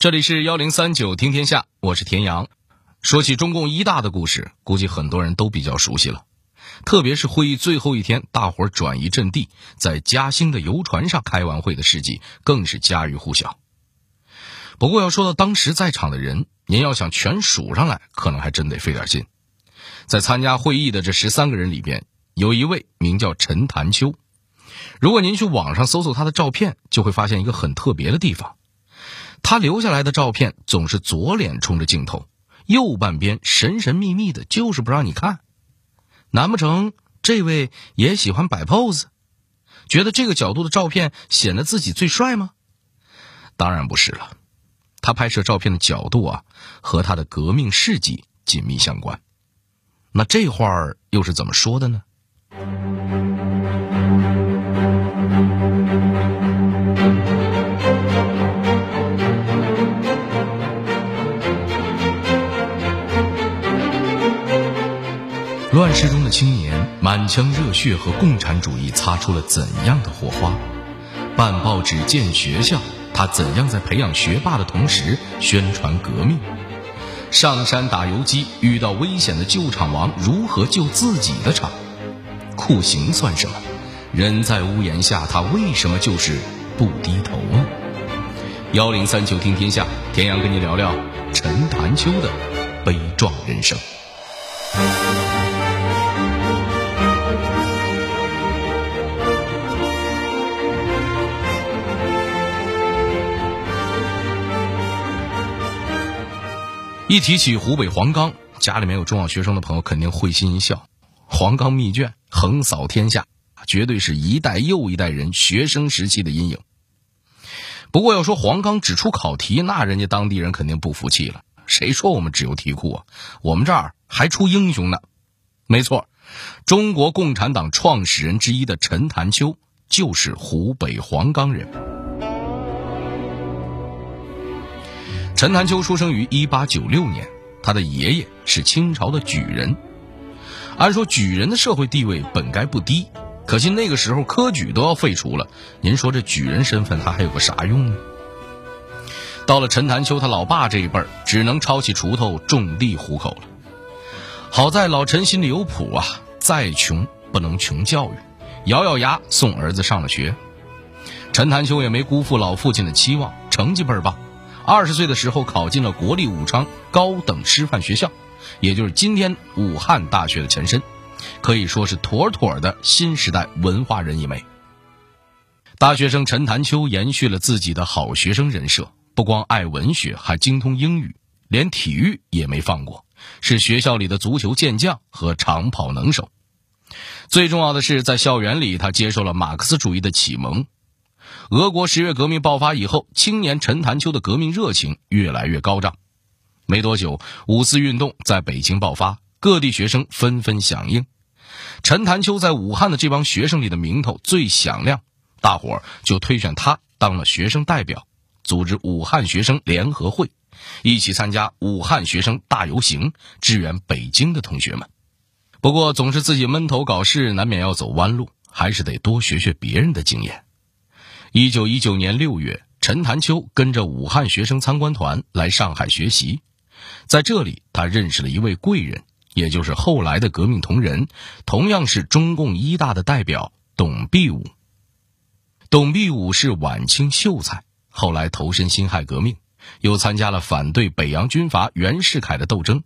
这里是幺零三九听天下，我是田阳。说起中共一大的故事，估计很多人都比较熟悉了。特别是会议最后一天，大伙儿转移阵地，在嘉兴的游船上开完会的事迹，更是家喻户晓。不过要说到当时在场的人，您要想全数上来，可能还真得费点劲。在参加会议的这十三个人里边，有一位名叫陈潭秋。如果您去网上搜搜他的照片，就会发现一个很特别的地方。他留下来的照片总是左脸冲着镜头，右半边神神秘秘的，就是不让你看。难不成这位也喜欢摆 pose，觉得这个角度的照片显得自己最帅吗？当然不是了，他拍摄照片的角度啊，和他的革命事迹紧密相关。那这话又是怎么说的呢？乱世中的青年，满腔热血和共产主义擦出了怎样的火花？办报纸、建学校，他怎样在培养学霸的同时宣传革命？上山打游击，遇到危险的救场王如何救自己的场？酷刑算什么？人在屋檐下，他为什么就是不低头呢？幺零三九听天下，田阳跟你聊聊陈潭秋的悲壮人生。一提起湖北黄冈，家里面有中小学生的朋友肯定会心一笑。黄冈密卷横扫天下，绝对是一代又一代人学生时期的阴影。不过要说黄冈只出考题，那人家当地人肯定不服气了。谁说我们只有题库啊？我们这儿还出英雄呢！没错，中国共产党创始人之一的陈潭秋就是湖北黄冈人。陈潭秋出生于一八九六年，他的爷爷是清朝的举人。按说举人的社会地位本该不低，可惜那个时候科举都要废除了，您说这举人身份他还有个啥用呢？到了陈潭秋他老爸这一辈儿，只能抄起锄头种地糊口了。好在老陈心里有谱啊，再穷不能穷教育，咬咬牙送儿子上了学。陈潭秋也没辜负老父亲的期望，成绩倍儿棒。二十岁的时候考进了国立武昌高等师范学校，也就是今天武汉大学的前身，可以说是妥妥的新时代文化人一枚。大学生陈潭秋延续了自己的好学生人设，不光爱文学，还精通英语，连体育也没放过，是学校里的足球健将和长跑能手。最重要的是，在校园里，他接受了马克思主义的启蒙。俄国十月革命爆发以后，青年陈潭秋的革命热情越来越高涨。没多久，五四运动在北京爆发，各地学生纷纷响应。陈潭秋在武汉的这帮学生里的名头最响亮，大伙儿就推选他当了学生代表，组织武汉学生联合会，一起参加武汉学生大游行，支援北京的同学们。不过，总是自己闷头搞事，难免要走弯路，还是得多学学别人的经验。一九一九年六月，陈潭秋跟着武汉学生参观团来上海学习，在这里，他认识了一位贵人，也就是后来的革命同仁，同样是中共一大的代表董必武。董必武是晚清秀才，后来投身辛亥革命，又参加了反对北洋军阀袁世凯的斗争。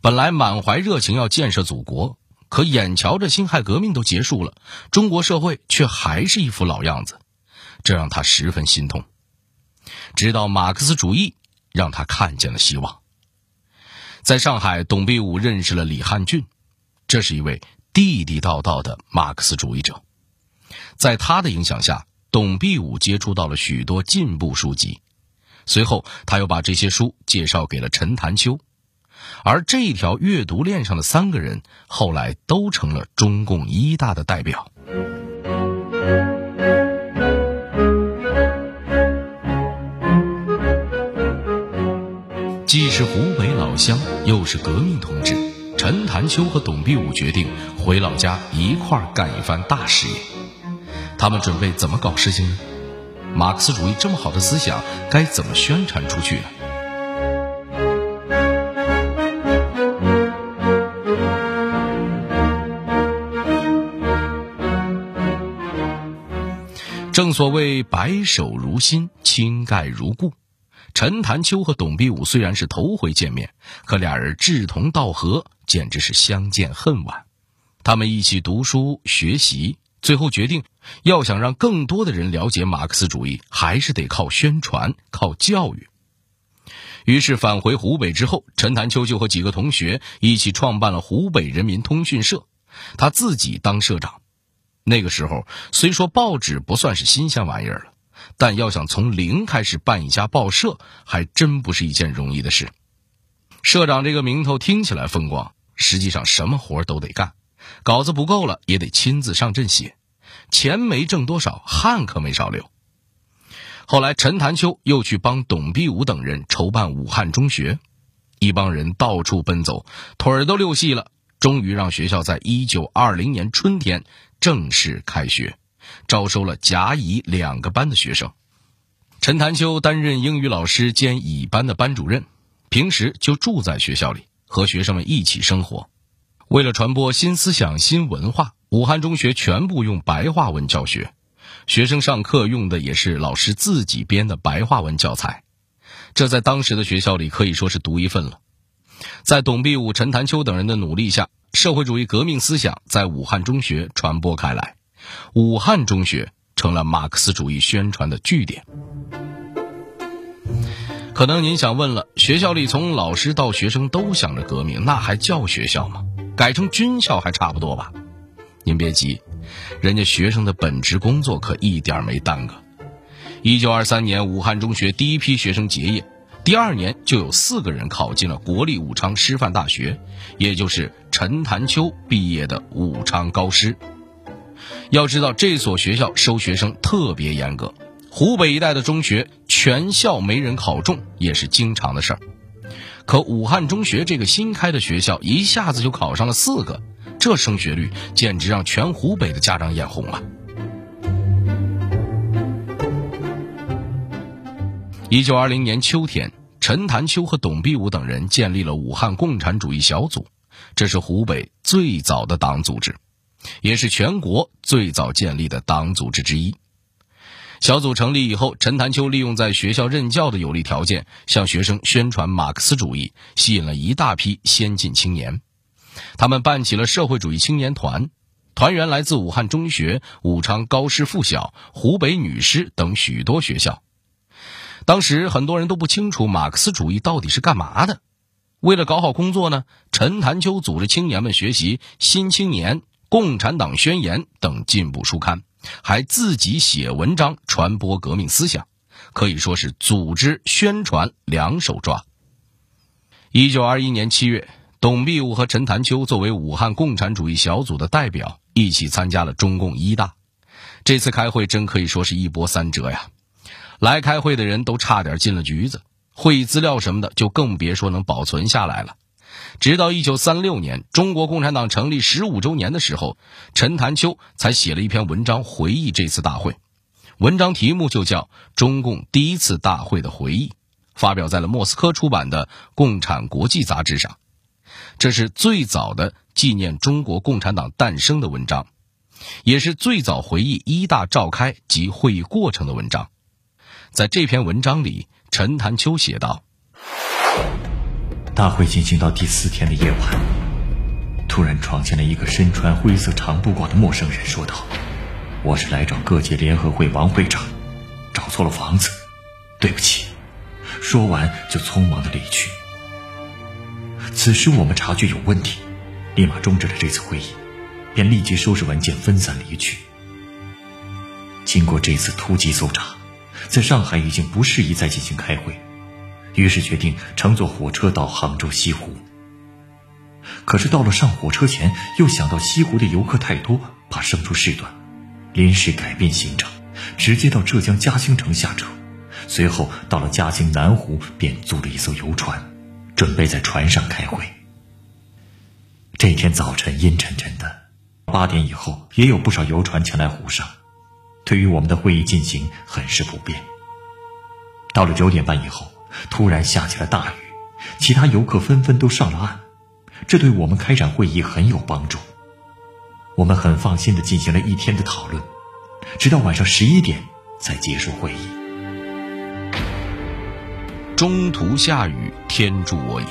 本来满怀热情要建设祖国，可眼瞧着辛亥革命都结束了，中国社会却还是一副老样子。这让他十分心痛，直到马克思主义让他看见了希望。在上海，董必武认识了李汉俊，这是一位地地道道的马克思主义者。在他的影响下，董必武接触到了许多进步书籍，随后他又把这些书介绍给了陈潭秋，而这条阅读链上的三个人，后来都成了中共一大的代表。既是湖北老乡，又是革命同志，陈潭秋和董必武决定回老家一块儿干一番大事业。他们准备怎么搞事情呢？马克思主义这么好的思想该怎么宣传出去呢？正所谓白首如新，清盖如故。陈潭秋和董必武虽然是头回见面，可俩人志同道合，简直是相见恨晚。他们一起读书学习，最后决定，要想让更多的人了解马克思主义，还是得靠宣传、靠教育。于是返回湖北之后，陈潭秋就和几个同学一起创办了湖北人民通讯社，他自己当社长。那个时候，虽说报纸不算是新鲜玩意儿了。但要想从零开始办一家报社，还真不是一件容易的事。社长这个名头听起来风光，实际上什么活都得干，稿子不够了也得亲自上阵写，钱没挣多少，汗可没少流。后来陈潭秋又去帮董必武等人筹办武汉中学，一帮人到处奔走，腿儿都溜细了，终于让学校在一九二零年春天正式开学。招收了甲乙两个班的学生，陈潭秋担任英语老师兼乙班的班主任，平时就住在学校里和学生们一起生活。为了传播新思想、新文化，武汉中学全部用白话文教学，学生上课用的也是老师自己编的白话文教材，这在当时的学校里可以说是独一份了。在董必武、陈潭秋等人的努力下，社会主义革命思想在武汉中学传播开来。武汉中学成了马克思主义宣传的据点。可能您想问了，学校里从老师到学生都想着革命，那还叫学校吗？改成军校还差不多吧？您别急，人家学生的本职工作可一点没耽搁。一九二三年，武汉中学第一批学生结业，第二年就有四个人考进了国立武昌师范大学，也就是陈潭秋毕业的武昌高师。要知道，这所学校收学生特别严格，湖北一带的中学全校没人考中也是经常的事儿。可武汉中学这个新开的学校一下子就考上了四个，这升学率简直让全湖北的家长眼红了。一九二零年秋天，陈潭秋和董必武等人建立了武汉共产主义小组，这是湖北最早的党组织。也是全国最早建立的党组织之一。小组成立以后，陈潭秋利用在学校任教的有利条件，向学生宣传马克思主义，吸引了一大批先进青年。他们办起了社会主义青年团，团员来自武汉中学、武昌高师附小、湖北女师等许多学校。当时很多人都不清楚马克思主义到底是干嘛的。为了搞好工作呢，陈潭秋组织青年们学习《新青年》。《共产党宣言》等进步书刊，还自己写文章传播革命思想，可以说是组织宣传两手抓。一九二一年七月，董必武和陈潭秋作为武汉共产主义小组的代表，一起参加了中共一大。这次开会真可以说是一波三折呀！来开会的人都差点进了局子，会议资料什么的就更别说能保存下来了。直到一九三六年，中国共产党成立十五周年的时候，陈潭秋才写了一篇文章回忆这次大会。文章题目就叫《中共第一次大会的回忆》，发表在了莫斯科出版的《共产国际》杂志上。这是最早的纪念中国共产党诞生的文章，也是最早回忆一大召开及会议过程的文章。在这篇文章里，陈潭秋写道。大会进行到第四天的夜晚，突然闯进来一个身穿灰色长布褂的陌生人，说道：“我是来找各界联合会王会长，找错了房子，对不起。”说完就匆忙的离去。此时我们察觉有问题，立马终止了这次会议，便立即收拾文件分散离去。经过这次突击搜查，在上海已经不适宜再进行开会。于是决定乘坐火车到杭州西湖。可是到了上火车前，又想到西湖的游客太多，怕生出事端，临时改变行程，直接到浙江嘉兴城下车。随后到了嘉兴南湖，便租了一艘游船，准备在船上开会。这天早晨阴沉沉的，八点以后也有不少游船前来湖上。对于我们的会议进行很是不便。到了九点半以后，突然下起了大雨，其他游客纷纷都上了岸，这对我们开展会议很有帮助。我们很放心的进行了一天的讨论，直到晚上十一点才结束会议。中途下雨，天助我也，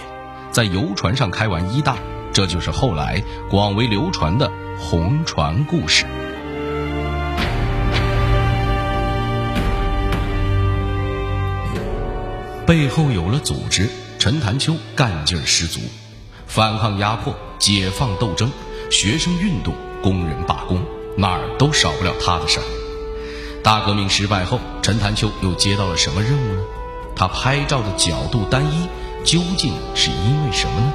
在游船上开完一大，这就是后来广为流传的红船故事。背后有了组织，陈潭秋干劲儿十足，反抗压迫、解放斗争、学生运动、工人罢工，哪儿都少不了他的事儿。大革命失败后，陈潭秋又接到了什么任务呢？他拍照的角度单一，究竟是因为什么呢？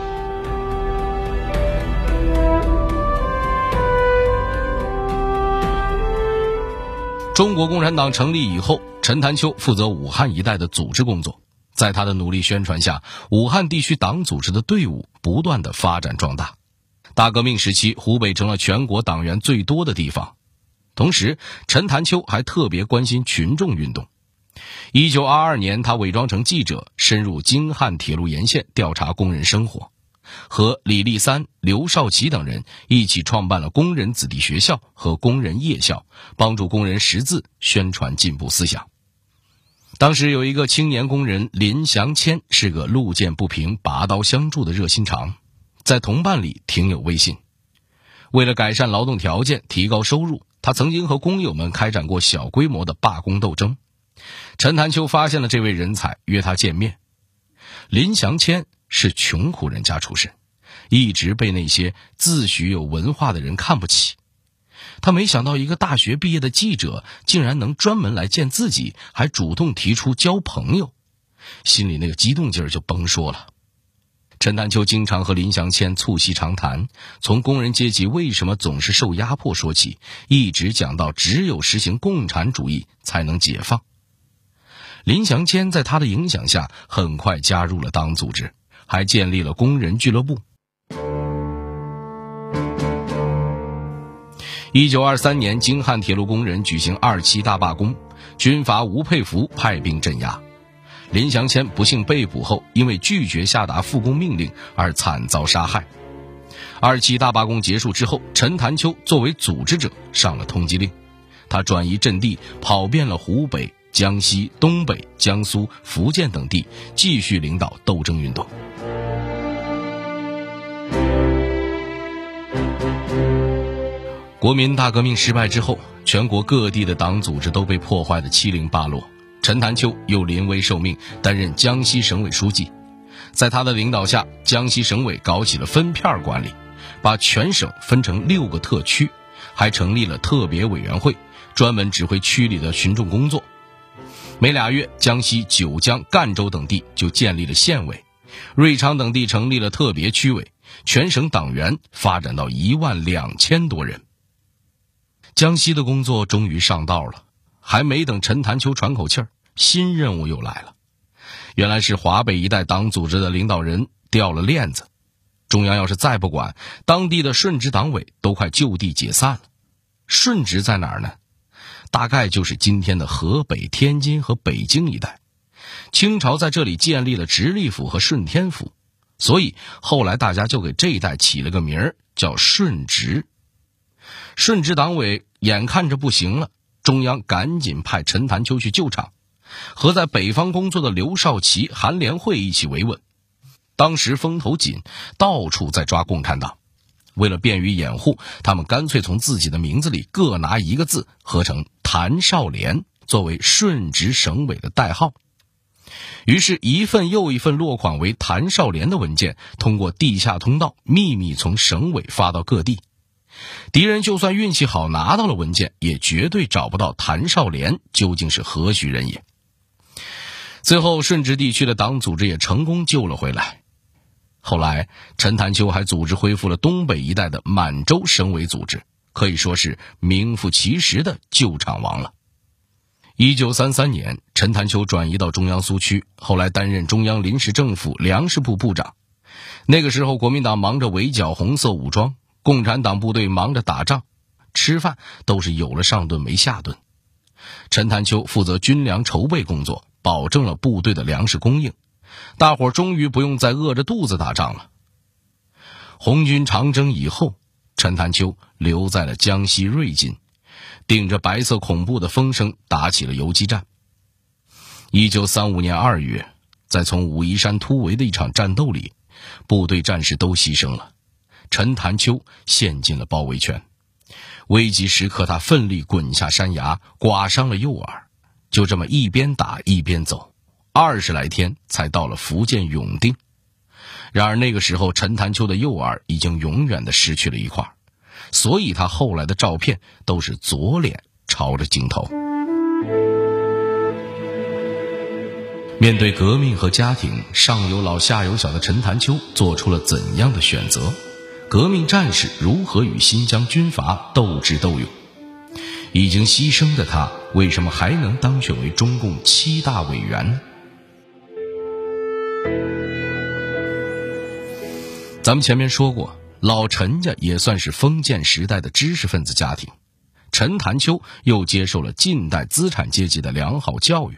中国共产党成立以后，陈潭秋负责武汉一带的组织工作。在他的努力宣传下，武汉地区党组织的队伍不断的发展壮大。大革命时期，湖北成了全国党员最多的地方。同时，陈潭秋还特别关心群众运动。一九二二年，他伪装成记者，深入京汉铁路沿线调查工人生活，和李立三、刘少奇等人一起创办了工人子弟学校和工人夜校，帮助工人识字，宣传进步思想。当时有一个青年工人林祥谦，是个路见不平拔刀相助的热心肠，在同伴里挺有威信。为了改善劳动条件、提高收入，他曾经和工友们开展过小规模的罢工斗争。陈潭秋发现了这位人才，约他见面。林祥谦是穷苦人家出身，一直被那些自诩有文化的人看不起。他没想到，一个大学毕业的记者竟然能专门来见自己，还主动提出交朋友，心里那个激动劲儿就甭说了。陈潭秋经常和林祥谦促膝长谈，从工人阶级为什么总是受压迫说起，一直讲到只有实行共产主义才能解放。林祥谦在他的影响下，很快加入了党组织，还建立了工人俱乐部。一九二三年，京汉铁路工人举行二七大罢工，军阀吴佩孚派兵镇压。林祥谦不幸被捕后，因为拒绝下达复工命令而惨遭杀害。二七大罢工结束之后，陈潭秋作为组织者上了通缉令，他转移阵地，跑遍了湖北、江西、东北、江苏、福建等地，继续领导斗争运动。国民大革命失败之后，全国各地的党组织都被破坏的七零八落。陈潭秋又临危受命，担任江西省委书记。在他的领导下，江西省委搞起了分片管理，把全省分成六个特区，还成立了特别委员会，专门指挥区里的群众工作。没俩月，江西九江、赣州等地就建立了县委，瑞昌等地成立了特别区委，全省党员发展到一万两千多人。江西的工作终于上道了，还没等陈潭秋喘口气儿，新任务又来了。原来是华北一带党组织的领导人掉了链子，中央要是再不管，当地的顺直党委都快就地解散了。顺直在哪儿呢？大概就是今天的河北、天津和北京一带。清朝在这里建立了直隶府和顺天府，所以后来大家就给这一带起了个名儿，叫顺直。顺直党委眼看着不行了，中央赶紧派陈潭秋去救场，和在北方工作的刘少奇、韩连会一起维稳。当时风头紧，到处在抓共产党。为了便于掩护，他们干脆从自己的名字里各拿一个字，合成谭少莲，作为顺直省委的代号。于是，一份又一份落款为谭少莲的文件，通过地下通道秘密从省委发到各地。敌人就算运气好拿到了文件，也绝对找不到谭少莲究竟是何许人也。最后，顺直地区的党组织也成功救了回来。后来，陈潭秋还组织恢复了东北一带的满洲省委组织，可以说是名副其实的救场王了。一九三三年，陈潭秋转移到中央苏区，后来担任中央临时政府粮食部部长。那个时候，国民党忙着围剿红色武装。共产党部队忙着打仗，吃饭都是有了上顿没下顿。陈潭秋负责军粮筹备工作，保证了部队的粮食供应，大伙终于不用再饿着肚子打仗了。红军长征以后，陈潭秋留在了江西瑞金，顶着白色恐怖的风声打起了游击战。一九三五年二月，在从武夷山突围的一场战斗里，部队战士都牺牲了，陈潭秋陷进了包围圈。危急时刻，他奋力滚下山崖，刮伤了右耳，就这么一边打一边走，二十来天才到了福建永定。然而那个时候，陈潭秋的右耳已经永远的失去了一块，所以他后来的照片都是左脸朝着镜头。面对革命和家庭，上有老下有小的陈潭秋做出了怎样的选择？革命战士如何与新疆军阀斗智斗勇？已经牺牲的他，为什么还能当选为中共七大委员呢？咱们前面说过，老陈家也算是封建时代的知识分子家庭，陈潭秋又接受了近代资产阶级的良好教育。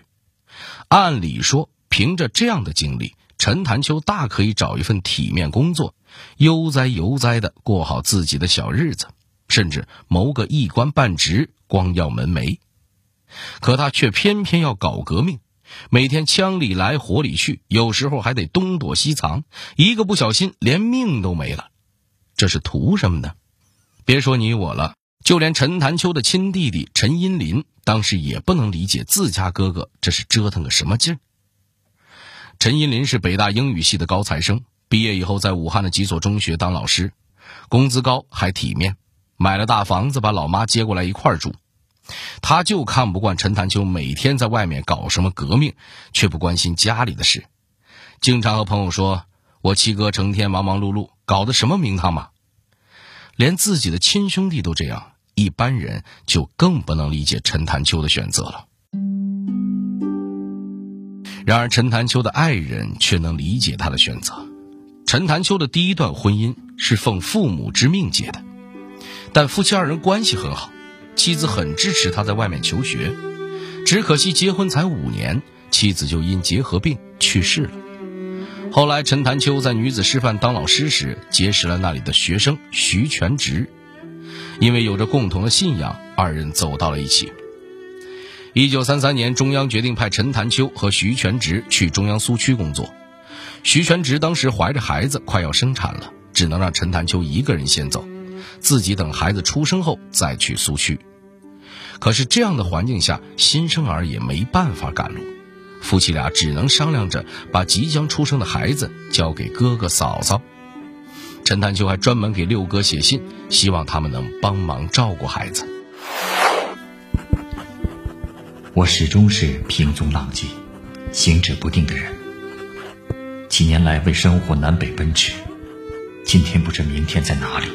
按理说，凭着这样的经历，陈潭秋大可以找一份体面工作。悠哉悠哉的过好自己的小日子，甚至谋个一官半职、光耀门楣。可他却偏偏要搞革命，每天枪里来火里去，有时候还得东躲西藏，一个不小心连命都没了。这是图什么呢？别说你我了，就连陈潭秋的亲弟弟陈荫林，当时也不能理解自家哥哥这是折腾个什么劲儿。陈荫林是北大英语系的高材生。毕业以后，在武汉的几所中学当老师，工资高还体面，买了大房子，把老妈接过来一块儿住。他就看不惯陈潭秋每天在外面搞什么革命，却不关心家里的事，经常和朋友说：“我七哥成天忙忙碌碌，搞的什么名堂嘛？”连自己的亲兄弟都这样，一般人就更不能理解陈潭秋的选择了。然而，陈潭秋的爱人却能理解他的选择。陈潭秋的第一段婚姻是奉父母之命结的，但夫妻二人关系很好，妻子很支持他在外面求学。只可惜结婚才五年，妻子就因结核病去世了。后来，陈潭秋在女子师范当老师时，结识了那里的学生徐全直，因为有着共同的信仰，二人走到了一起。一九三三年，中央决定派陈潭秋和徐全直去中央苏区工作。徐全直当时怀着孩子，快要生产了，只能让陈潭秋一个人先走，自己等孩子出生后再去苏区。可是这样的环境下，新生儿也没办法赶路，夫妻俩只能商量着把即将出生的孩子交给哥哥嫂嫂。陈潭秋还专门给六哥写信，希望他们能帮忙照顾孩子。我始终是平踪浪迹、行止不定的人。几年来为生活南北奔驰，今天不知明天在哪里。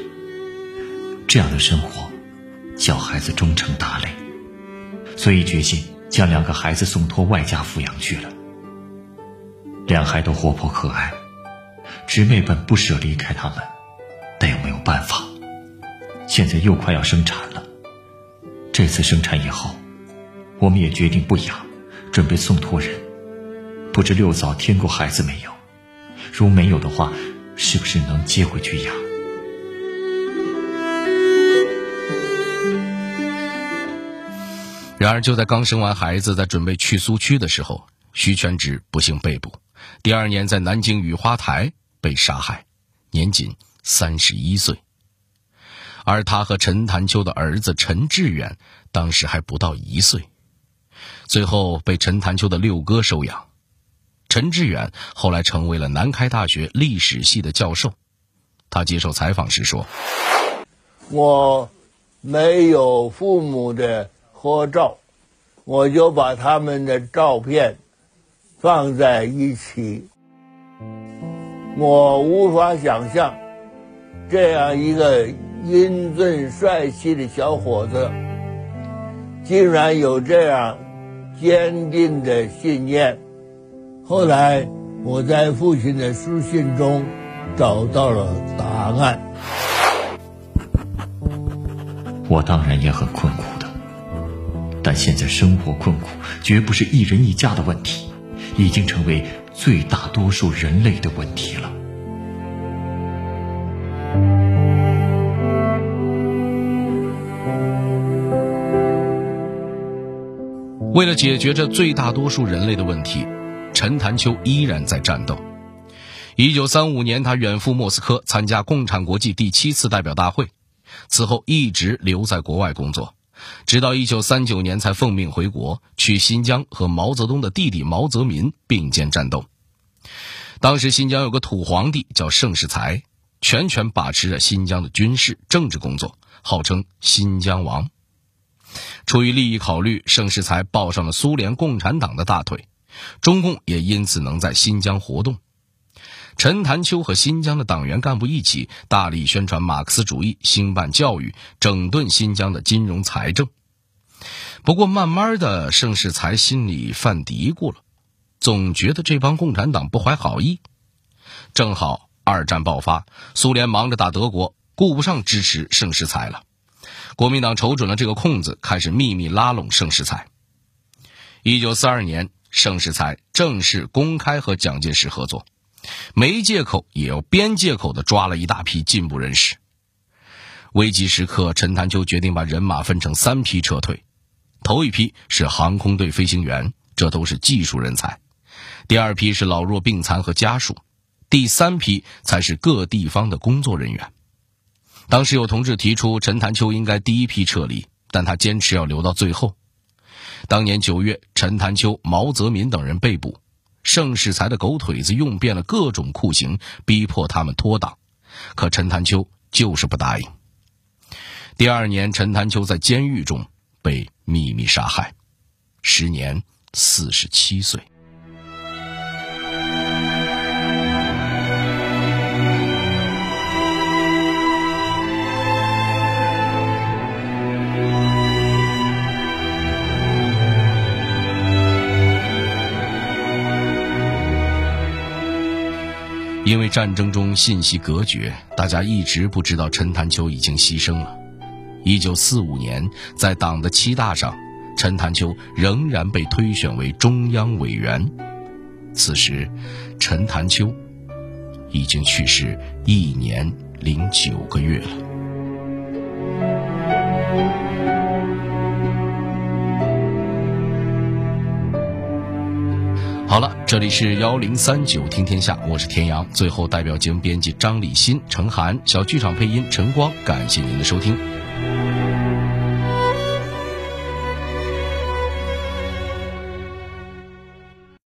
这样的生活，叫孩子终成大累，所以决心将两个孩子送托外家抚养去了。两孩都活泼可爱，侄妹本不舍离开他们，但又没有办法。现在又快要生产了，这次生产以后，我们也决定不养，准备送托人。不知六嫂添过孩子没有？如没有的话，是不是能接回去养？然而，就在刚生完孩子，在准备去苏区的时候，徐全直不幸被捕，第二年在南京雨花台被杀害，年仅三十一岁。而他和陈潭秋的儿子陈志远当时还不到一岁，最后被陈潭秋的六哥收养。陈志远后来成为了南开大学历史系的教授。他接受采访时说：“我没有父母的合照，我就把他们的照片放在一起。我无法想象，这样一个英俊帅气的小伙子，竟然有这样坚定的信念。”后来，我在父亲的书信中找到了答案。我当然也很困苦的，但现在生活困苦绝不是一人一家的问题，已经成为最大多数人类的问题了。为了解决这最大多数人类的问题，陈潭秋依然在战斗。一九三五年，他远赴莫斯科参加共产国际第七次代表大会，此后一直留在国外工作，直到一九三九年才奉命回国，去新疆和毛泽东的弟弟毛泽民并肩战斗。当时新疆有个土皇帝叫盛世才，全权把持着新疆的军事政治工作，号称“新疆王”。出于利益考虑，盛世才抱上了苏联共产党的大腿，中共也因此能在新疆活动。陈潭秋和新疆的党员干部一起大力宣传马克思主义，兴办教育，整顿新疆的金融财政。不过，慢慢的，盛世才心里犯嘀咕了，总觉得这帮共产党不怀好意。正好二战爆发，苏联忙着打德国，顾不上支持盛世才了。国民党瞅准了这个空子，开始秘密拉拢盛世才。一九四二年，盛世才正式公开和蒋介石合作，没借口也要编借口的抓了一大批进步人士。危急时刻，陈潭秋决定把人马分成三批撤退，头一批是航空队飞行员，这都是技术人才；第二批是老弱病残和家属；第三批才是各地方的工作人员。当时有同志提出，陈潭秋应该第一批撤离，但他坚持要留到最后。当年九月，陈潭秋、毛泽民等人被捕，盛世才的狗腿子用遍了各种酷刑，逼迫他们脱党，可陈潭秋就是不答应。第二年，陈潭秋在监狱中被秘密杀害，时年四十七岁。因为战争中信息隔绝，大家一直不知道陈潭秋已经牺牲了。一九四五年，在党的七大上，陈潭秋仍然被推选为中央委员。此时，陈潭秋已经去世一年零九个月了。好了，这里是幺零三九听天下，我是田阳。最后，代表节目编辑张立新、程涵，小剧场配音陈光，感谢您的收听。